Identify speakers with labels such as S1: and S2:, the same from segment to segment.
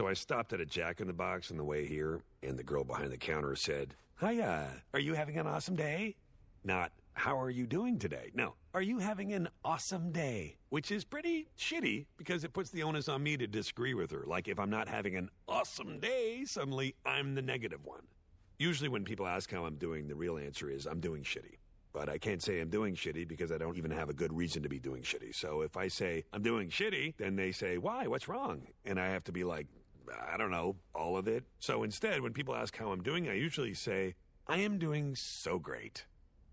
S1: So I stopped at a Jack in the Box on the way here, and the girl behind the counter said, Hiya, uh, are you having an awesome day? Not, how are you doing today? No, are you having an awesome day? Which is pretty shitty because it puts the onus on me to disagree with her. Like if I'm not having an awesome day, suddenly I'm the negative one. Usually when people ask how I'm doing, the real answer is I'm doing shitty. But I can't say I'm doing shitty because I don't even have a good reason to be doing shitty. So if I say I'm doing shitty, then they say, why? What's wrong? And I have to be like, I don't know, all of it. So instead, when people ask how I'm doing, I usually say, I am doing so great.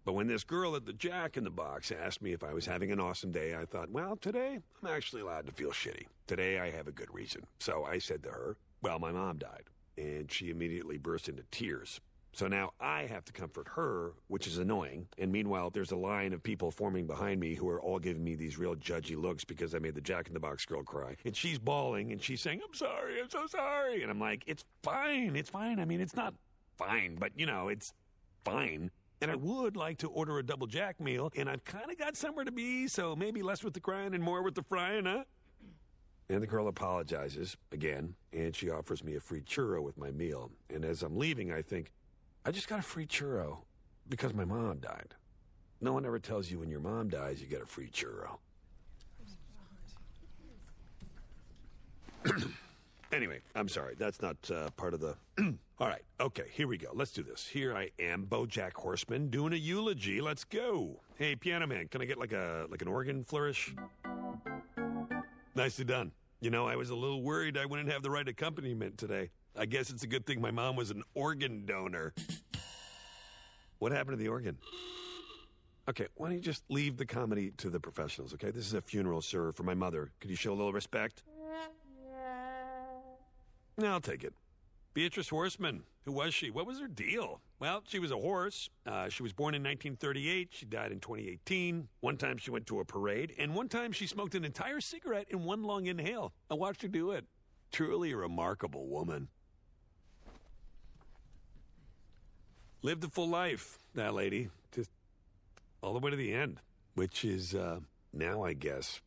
S1: But when this girl at the Jack in the Box asked me if I was having an awesome day, I thought, well, today I'm actually allowed to feel shitty. Today I have a good reason. So I said to her, well, my mom died. And she immediately burst into tears. So now I have to comfort her, which is annoying. And meanwhile, there's a line of people forming behind me who are all giving me these real judgy looks because I made the Jack in the Box girl cry. And she's bawling and she's saying, I'm sorry, I'm so sorry. And I'm like, it's fine, it's fine. I mean, it's not fine, but you know, it's fine. And I would like to order a double jack meal, and I've kind of got somewhere to be, so maybe less with the crying and more with the frying, huh? And the girl apologizes again, and she offers me a free churro with my meal. And as I'm leaving, I think, I just got a free churro because my mom died. No one ever tells you when your mom dies, you get a free churro. anyway, I'm sorry. That's not uh, part of the. All right. Okay, here we go. Let's do this. Here I am, Bojack Horseman, doing a eulogy. Let's go. Hey, piano man, can I get like a like an organ flourish? Nicely done. You know, I was a little worried I wouldn't have the right accompaniment today. I guess it's a good thing my mom was an organ donor. What happened to the organ? Okay, why don't you just leave the comedy to the professionals, okay? This is a funeral, sir, for my mother. Could you show a little respect? I'll take it. Beatrice Horseman. Who was she? What was her deal? Well, she was a horse. Uh, she was born in 1938. She died in 2018. One time she went to a parade, and one time she smoked an entire cigarette in one long inhale. I watched her do it. Truly a remarkable woman. Lived a full life, that lady. Just all the way to the end, which is uh, now, I guess.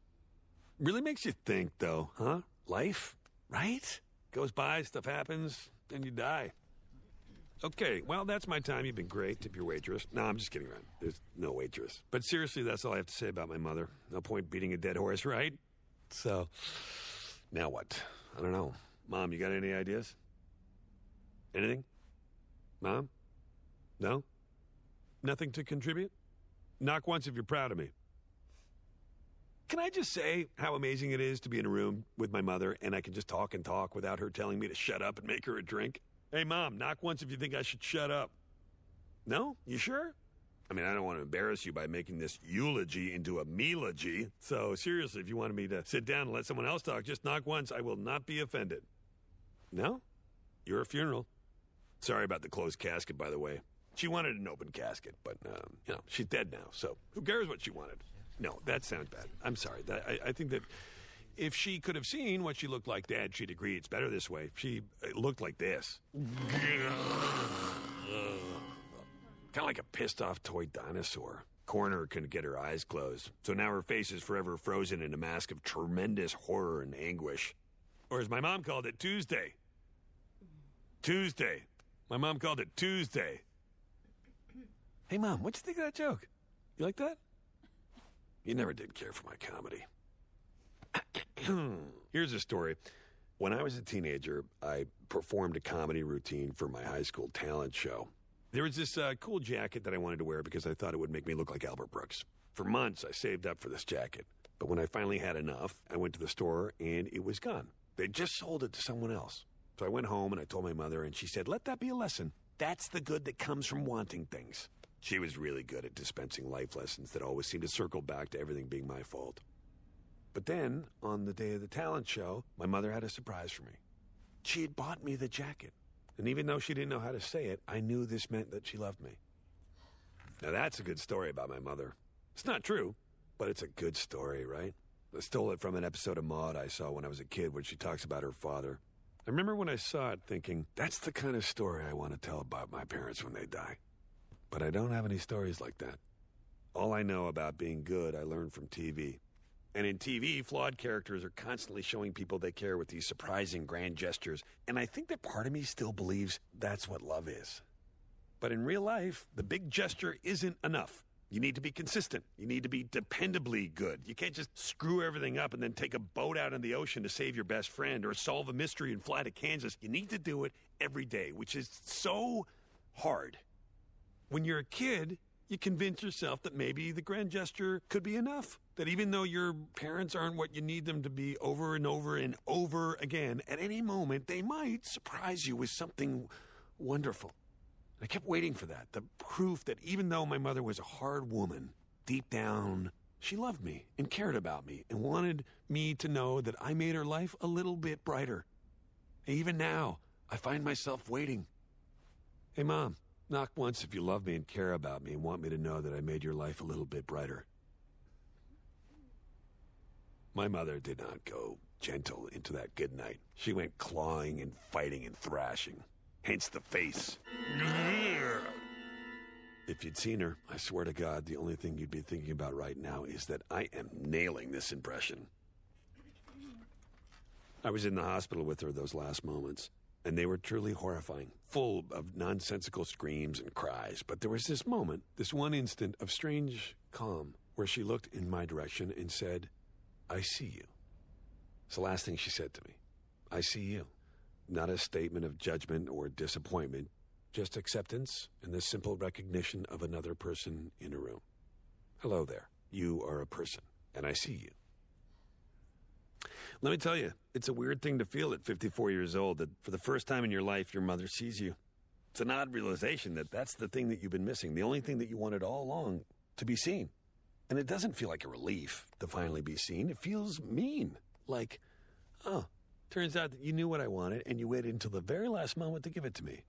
S1: Really makes you think, though, huh? Life, right? Goes by, stuff happens, then you die. Okay, well, that's my time. You've been great. Tip your waitress. No, I'm just kidding around. There's no waitress. But seriously, that's all I have to say about my mother. No point beating a dead horse, right? So, now what? I don't know. Mom, you got any ideas? Anything? Mom? No? Nothing to contribute? Knock once if you're proud of me. Can I just say how amazing it is to be in a room with my mother and I can just talk and talk without her telling me to shut up and make her a drink? Hey, mom, knock once if you think I should shut up. No? You sure? I mean, I don't want to embarrass you by making this eulogy into a melogy. So, seriously, if you wanted me to sit down and let someone else talk, just knock once. I will not be offended. No? You're a funeral. Sorry about the closed casket, by the way. She wanted an open casket, but, um, you know, she's dead now, so who cares what she wanted? No, that sounds bad. I'm sorry. That, I, I think that if she could have seen what she looked like dead, she'd agree it's better this way. She looked like this. Kind of like a pissed off toy dinosaur. Coroner couldn't get her eyes closed, so now her face is forever frozen in a mask of tremendous horror and anguish. Or as my mom called it, Tuesday. Tuesday. My mom called it Tuesday. Hey, mom, what'd you think of that joke? You like that? You never did care for my comedy. Here's a story. When I was a teenager, I performed a comedy routine for my high school talent show. There was this uh, cool jacket that I wanted to wear because I thought it would make me look like Albert Brooks. For months, I saved up for this jacket. But when I finally had enough, I went to the store and it was gone. They just sold it to someone else. So I went home and I told my mother, and she said, Let that be a lesson. That's the good that comes from wanting things. She was really good at dispensing life lessons that always seemed to circle back to everything being my fault. But then, on the day of the talent show, my mother had a surprise for me. She had bought me the jacket. And even though she didn't know how to say it, I knew this meant that she loved me. Now, that's a good story about my mother. It's not true, but it's a good story, right? I stole it from an episode of Maude I saw when I was a kid when she talks about her father. I remember when I saw it thinking, that's the kind of story I want to tell about my parents when they die. But I don't have any stories like that. All I know about being good, I learned from TV. And in TV, flawed characters are constantly showing people they care with these surprising grand gestures. And I think that part of me still believes that's what love is. But in real life, the big gesture isn't enough. You need to be consistent. You need to be dependably good. You can't just screw everything up and then take a boat out in the ocean to save your best friend or solve a mystery and fly to Kansas. You need to do it every day, which is so hard. When you're a kid, you convince yourself that maybe the grand gesture could be enough. That even though your parents aren't what you need them to be over and over and over again, at any moment they might surprise you with something wonderful. I kept waiting for that, the proof that even though my mother was a hard woman, deep down, she loved me and cared about me and wanted me to know that I made her life a little bit brighter. And even now, I find myself waiting. Hey, Mom, knock once if you love me and care about me and want me to know that I made your life a little bit brighter. My mother did not go gentle into that good night. She went clawing and fighting and thrashing. Hence the face. If you'd seen her, I swear to God, the only thing you'd be thinking about right now is that I am nailing this impression. I was in the hospital with her those last moments, and they were truly horrifying, full of nonsensical screams and cries. But there was this moment, this one instant of strange calm, where she looked in my direction and said, I see you. It's the last thing she said to me. I see you. Not a statement of judgment or disappointment, just acceptance and the simple recognition of another person in a room. Hello there. You are a person, and I see you. Let me tell you, it's a weird thing to feel at 54 years old that for the first time in your life, your mother sees you. It's an odd realization that that's the thing that you've been missing, the only thing that you wanted all along to be seen. And it doesn't feel like a relief to finally be seen. It feels mean. Like, oh, turns out that you knew what I wanted and you waited until the very last moment to give it to me.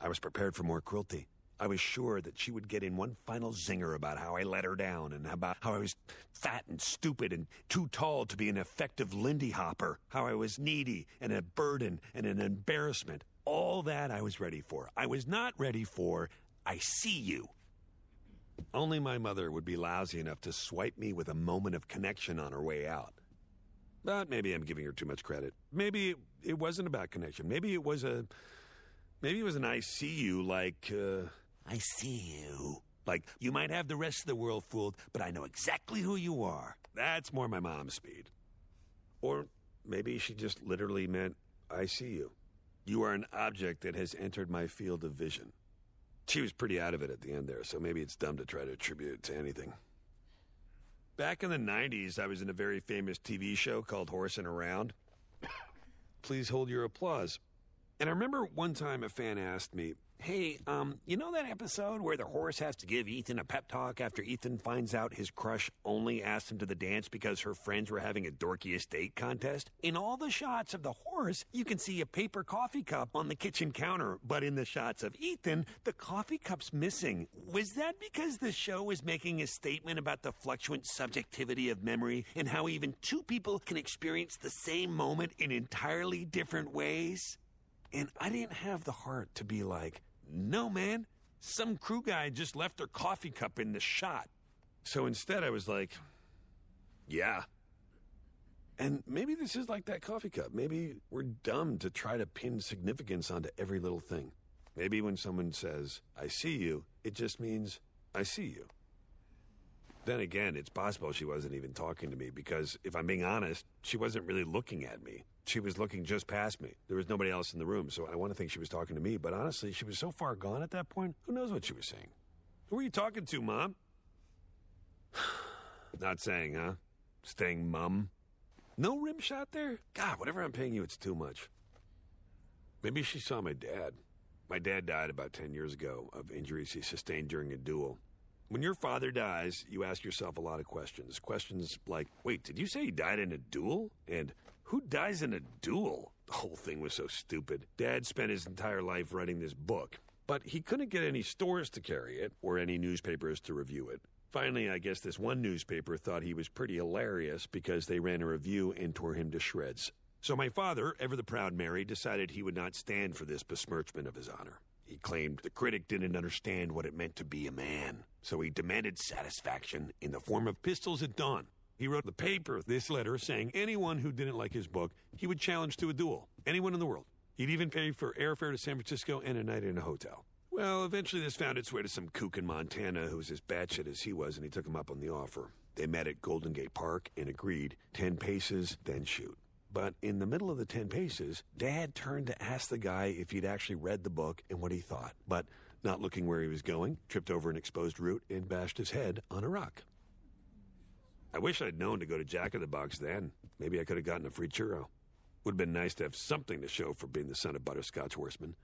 S1: I was prepared for more cruelty. I was sure that she would get in one final zinger about how I let her down and about how I was fat and stupid and too tall to be an effective Lindy Hopper, how I was needy and a burden and an embarrassment. All that I was ready for. I was not ready for, I see you. Only my mother would be lousy enough to swipe me with a moment of connection on her way out. But maybe I'm giving her too much credit. Maybe it wasn't about connection. Maybe it was a. Maybe it was an I see you like. Uh, I see you. Like, you might have the rest of the world fooled, but I know exactly who you are. That's more my mom's speed. Or maybe she just literally meant, I see you. You are an object that has entered my field of vision. She was pretty out of it at the end there, so maybe it's dumb to try to attribute it to anything. Back in the 90s, I was in a very famous TV show called Horsing Around. Please hold your applause. And I remember one time a fan asked me, Hey, um, you know that episode where the horse has to give Ethan a pep talk after Ethan finds out his crush only asked him to the dance because her friends were having a dorkiest date contest? In all the shots of the horse, you can see a paper coffee cup on the kitchen counter, but in the shots of Ethan, the coffee cup's missing. Was that because the show was making a statement about the fluctuant subjectivity of memory and how even two people can experience the same moment in entirely different ways? And I didn't have the heart to be like, no, man, some crew guy just left their coffee cup in the shot. So instead, I was like, yeah. And maybe this is like that coffee cup. Maybe we're dumb to try to pin significance onto every little thing. Maybe when someone says, I see you, it just means, I see you. Then again, it's possible she wasn't even talking to me because, if I'm being honest, she wasn't really looking at me. She was looking just past me. There was nobody else in the room, so I want to think she was talking to me, but honestly, she was so far gone at that point, who knows what she was saying? Who are you talking to, Mom? Not saying, huh? Staying mum? No rim shot there? God, whatever I'm paying you, it's too much. Maybe she saw my dad. My dad died about 10 years ago of injuries he sustained during a duel. When your father dies, you ask yourself a lot of questions. Questions like, wait, did you say he died in a duel? And who dies in a duel? The whole thing was so stupid. Dad spent his entire life writing this book, but he couldn't get any stores to carry it or any newspapers to review it. Finally, I guess this one newspaper thought he was pretty hilarious because they ran a review and tore him to shreds. So my father, ever the proud Mary, decided he would not stand for this besmirchment of his honor. He claimed the critic didn't understand what it meant to be a man, so he demanded satisfaction in the form of pistols at dawn. He wrote the paper this letter saying anyone who didn't like his book, he would challenge to a duel. Anyone in the world. He'd even pay for airfare to San Francisco and a night in a hotel. Well, eventually this found its way to some kook in Montana who was as batshit as he was, and he took him up on the offer. They met at Golden Gate Park and agreed 10 paces, then shoot. But in the middle of the 10 paces, Dad turned to ask the guy if he'd actually read the book and what he thought. But not looking where he was going, tripped over an exposed root and bashed his head on a rock. I wish I'd known to go to Jack in the Box then. Maybe I could have gotten a free churro. Would have been nice to have something to show for being the son of Butterscotch Horseman.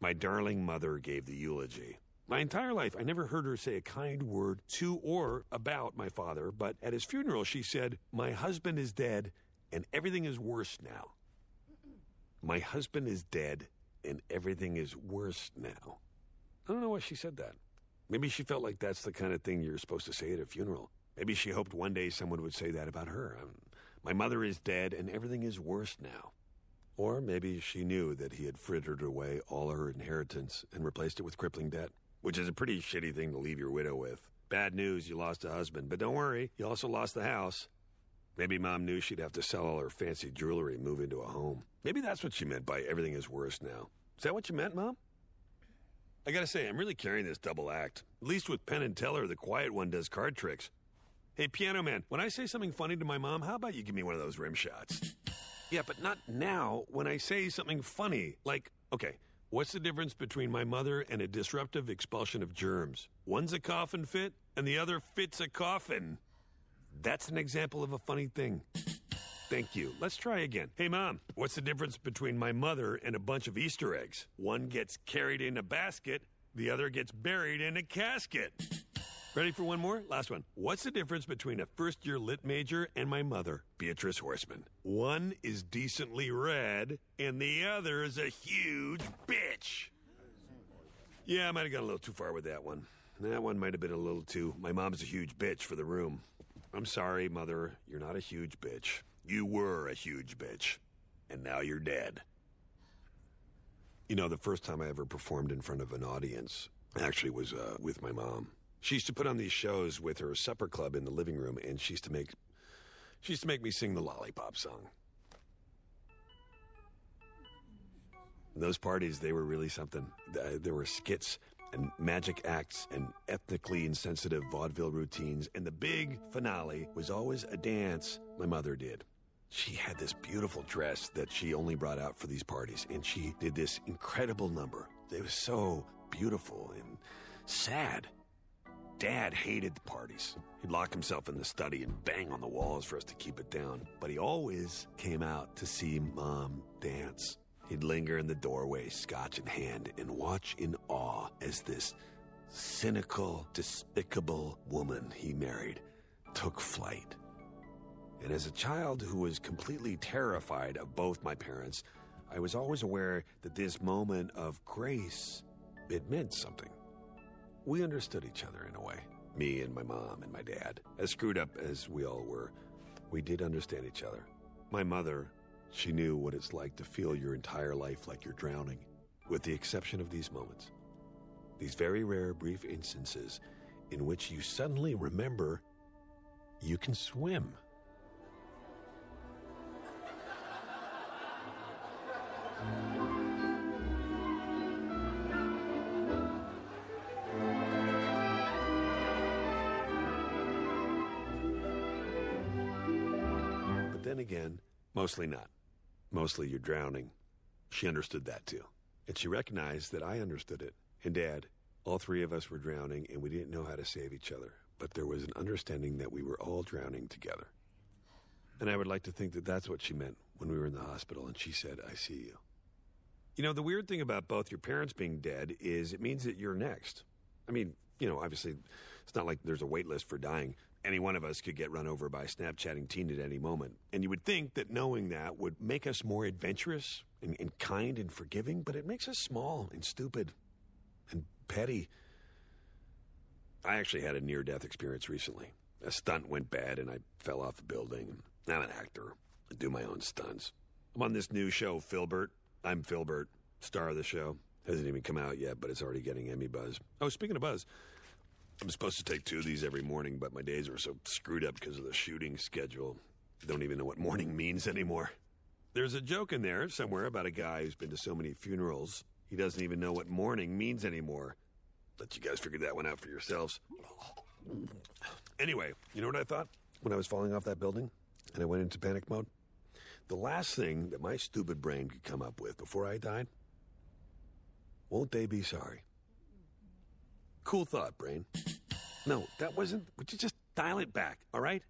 S1: My darling mother gave the eulogy. My entire life, I never heard her say a kind word to or about my father, but at his funeral, she said, My husband is dead, and everything is worse now. My husband is dead, and everything is worse now. I don't know why she said that. Maybe she felt like that's the kind of thing you're supposed to say at a funeral. Maybe she hoped one day someone would say that about her. Um, my mother is dead, and everything is worse now. Or maybe she knew that he had frittered away all her inheritance and replaced it with crippling debt, which is a pretty shitty thing to leave your widow with. Bad news, you lost a husband, but don't worry, you also lost the house. Maybe mom knew she'd have to sell all her fancy jewelry and move into a home. Maybe that's what she meant by everything is worse now. Is that what you meant, mom? I gotta say, I'm really carrying this double act. At least with Penn and Teller, the quiet one does card tricks. Hey, piano man, when I say something funny to my mom, how about you give me one of those rim shots? Yeah, but not now when I say something funny. Like, okay, what's the difference between my mother and a disruptive expulsion of germs? One's a coffin fit, and the other fits a coffin. That's an example of a funny thing. Thank you. Let's try again. Hey, Mom, what's the difference between my mother and a bunch of Easter eggs? One gets carried in a basket, the other gets buried in a casket. Ready for one more? Last one. What's the difference between a first year lit major and my mother, Beatrice Horseman? One is decently read, and the other is a huge bitch. Yeah, I might have gone a little too far with that one. That one might have been a little too. My mom's a huge bitch for the room. I'm sorry, mother. You're not a huge bitch. You were a huge bitch. And now you're dead. You know, the first time I ever performed in front of an audience actually was uh, with my mom. She used to put on these shows with her supper club in the living room, and she used to make she used to make me sing the lollipop song. Those parties, they were really something. There were skits and magic acts and ethnically insensitive vaudeville routines, and the big finale was always a dance my mother did. She had this beautiful dress that she only brought out for these parties, and she did this incredible number. It was so beautiful and sad. Dad hated the parties. He'd lock himself in the study and bang on the walls for us to keep it down. But he always came out to see Mom dance. He'd linger in the doorway, scotch in hand, and watch in awe as this cynical, despicable woman he married took flight. And as a child who was completely terrified of both my parents, I was always aware that this moment of grace, it meant something. We understood each other in a way. Me and my mom and my dad. As screwed up as we all were, we did understand each other. My mother, she knew what it's like to feel your entire life like you're drowning, with the exception of these moments. These very rare, brief instances in which you suddenly remember you can swim. But then again, mostly not. Mostly you're drowning. She understood that too. And she recognized that I understood it. And Dad, all three of us were drowning and we didn't know how to save each other. But there was an understanding that we were all drowning together. And I would like to think that that's what she meant when we were in the hospital and she said, I see you. You know, the weird thing about both your parents being dead is it means that you're next. I mean, you know, obviously, it's not like there's a wait list for dying, any one of us could get run over by a Snapchatting teen at any moment. And you would think that knowing that would make us more adventurous and, and kind and forgiving, but it makes us small and stupid and petty. I actually had a near death experience recently. A stunt went bad and I fell off a building. I'm an actor. I do my own stunts. I'm on this new show, Philbert. I'm Philbert, star of the show. Hasn't even come out yet, but it's already getting Emmy buzz. Oh, speaking of buzz, I'm supposed to take two of these every morning, but my days are so screwed up because of the shooting schedule. I don't even know what morning means anymore. There's a joke in there somewhere about a guy who's been to so many funerals, he doesn't even know what morning means anymore. Let you guys figure that one out for yourselves. Anyway, you know what I thought when I was falling off that building and I went into panic mode? The last thing that my stupid brain could come up with before I died won't they be sorry? Cool thought, brain. No, that wasn't. Would you just dial it back, all right?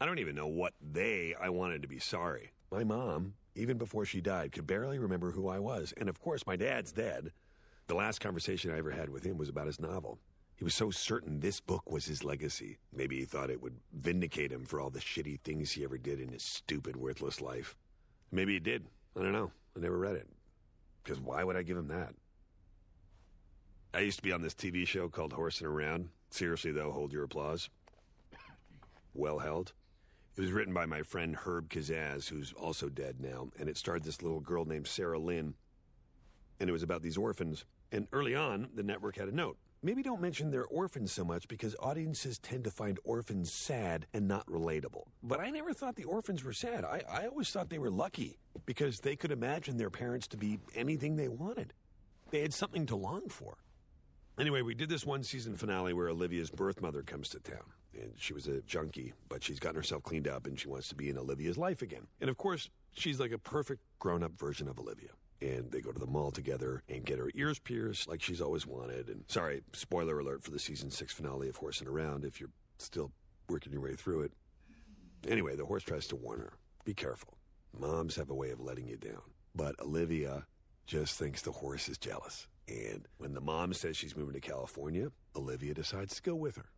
S1: I don't even know what they I wanted to be sorry. My mom, even before she died, could barely remember who I was. And of course, my dad's dead. The last conversation I ever had with him was about his novel. He was so certain this book was his legacy. Maybe he thought it would vindicate him for all the shitty things he ever did in his stupid, worthless life. Maybe it did. I don't know. I never read it. Because why would I give him that? I used to be on this TV show called Horsing Around. Seriously, though, hold your applause. Well held. It was written by my friend Herb Kazaz, who's also dead now, and it starred this little girl named Sarah Lynn. And it was about these orphans. And early on, the network had a note. Maybe don't mention they're orphans so much because audiences tend to find orphans sad and not relatable. But I never thought the orphans were sad. I, I always thought they were lucky because they could imagine their parents to be anything they wanted. They had something to long for. Anyway, we did this one season finale where Olivia's birth mother comes to town. And she was a junkie, but she's gotten herself cleaned up and she wants to be in Olivia's life again. And of course, she's like a perfect grown up version of Olivia. And they go to the mall together and get her ears pierced like she's always wanted. And sorry, spoiler alert for the season six finale of Horsing Around if you're still working your way through it. Anyway, the horse tries to warn her be careful. Moms have a way of letting you down. But Olivia just thinks the horse is jealous. And when the mom says she's moving to California, Olivia decides to go with her.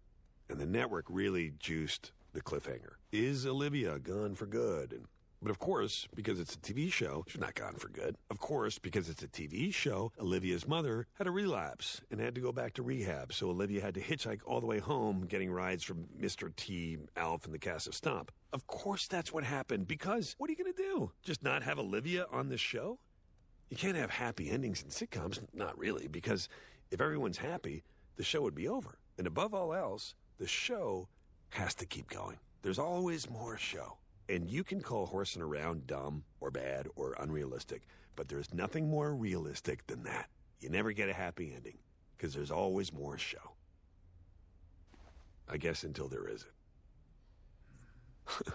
S1: And the network really juiced the cliffhanger. Is Olivia gone for good? And but of course, because it's a TV show, she's not gone for good. Of course, because it's a TV show, Olivia's mother had a relapse and had to go back to rehab. So Olivia had to hitchhike all the way home, getting rides from Mr. T, Alf, and the cast of Stomp. Of course, that's what happened. Because what are you going to do? Just not have Olivia on the show? You can't have happy endings in sitcoms, not really, because if everyone's happy, the show would be over. And above all else, the show has to keep going. There's always more show. And you can call horsing around dumb or bad or unrealistic, but there's nothing more realistic than that. You never get a happy ending because there's always more show. I guess until there isn't.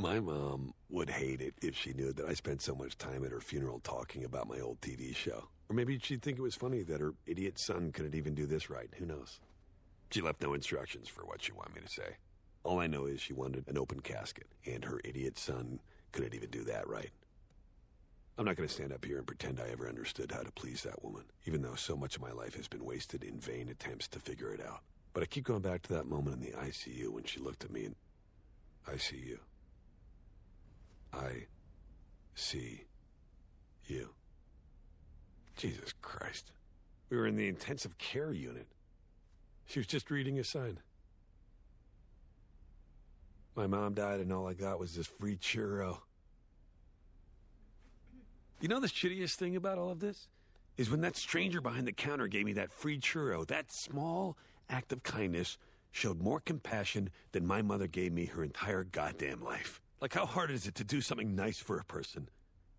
S1: My mom would hate it if she knew that I spent so much time at her funeral talking about my old TV show. Or maybe she'd think it was funny that her idiot son couldn't even do this right. Who knows? She left no instructions for what she wanted me to say. All I know is she wanted an open casket, and her idiot son couldn't even do that right. I'm not going to stand up here and pretend I ever understood how to please that woman, even though so much of my life has been wasted in vain attempts to figure it out. But I keep going back to that moment in the ICU when she looked at me and I see you. I see you. Jesus Christ. We were in the intensive care unit. She was just reading a sign. My mom died, and all I got was this free churro. You know the shittiest thing about all of this? Is when that stranger behind the counter gave me that free churro. That small act of kindness showed more compassion than my mother gave me her entire goddamn life. Like, how hard is it to do something nice for a person?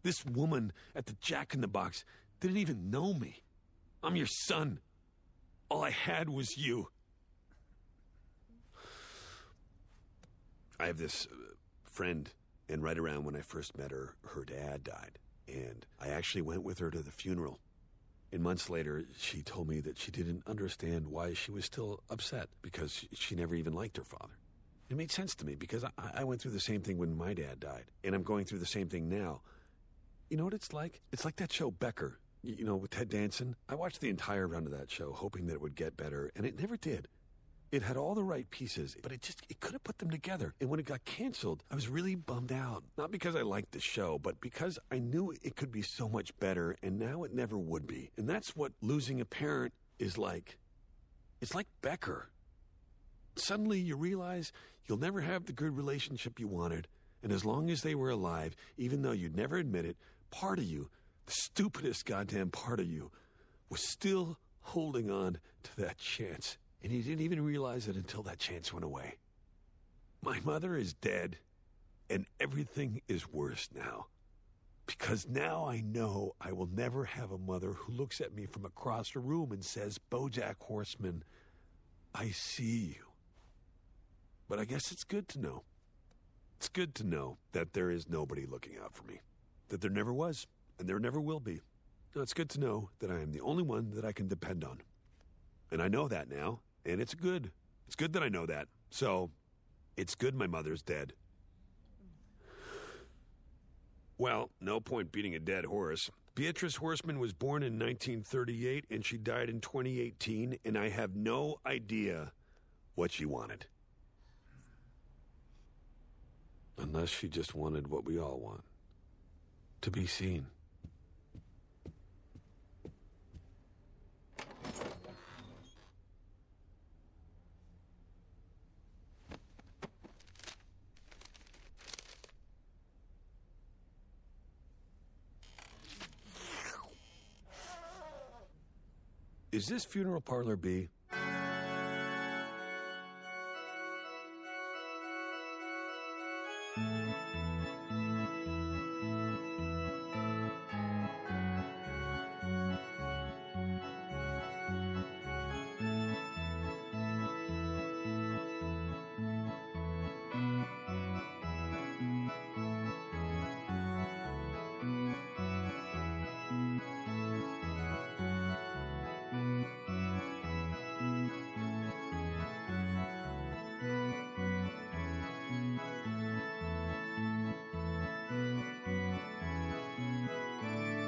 S1: This woman at the Jack in the Box didn't even know me. I'm your son. All I had was you. I have this uh, friend, and right around when I first met her, her dad died. And I actually went with her to the funeral. And months later, she told me that she didn't understand why she was still upset because she never even liked her father. It made sense to me because I, I went through the same thing when my dad died, and I'm going through the same thing now. You know what it's like? It's like that show Becker, you know, with Ted Danson. I watched the entire run of that show, hoping that it would get better, and it never did. It had all the right pieces, but it just it could have put them together. And when it got canceled, I was really bummed out. Not because I liked the show, but because I knew it could be so much better, and now it never would be. And that's what losing a parent is like. It's like Becker. Suddenly you realize you'll never have the good relationship you wanted. And as long as they were alive, even though you'd never admit it, part of you, the stupidest goddamn part of you, was still holding on to that chance And he didn't even realize it until that chance went away. My mother is dead, and everything is worse now. Because now I know I will never have a mother who looks at me from across the room and says, Bojack Horseman, I see you. But I guess it's good to know. It's good to know that there is nobody looking out for me, that there never was, and there never will be. It's good to know that I am the only one that I can depend on. And I know that now, and it's good. It's good that I know that. So, it's good my mother's dead. Well, no point beating a dead horse. Beatrice Horseman was born in 1938 and she died in 2018, and I have no idea what she wanted. Unless she just wanted what we all want to be seen. Is this funeral parlor B?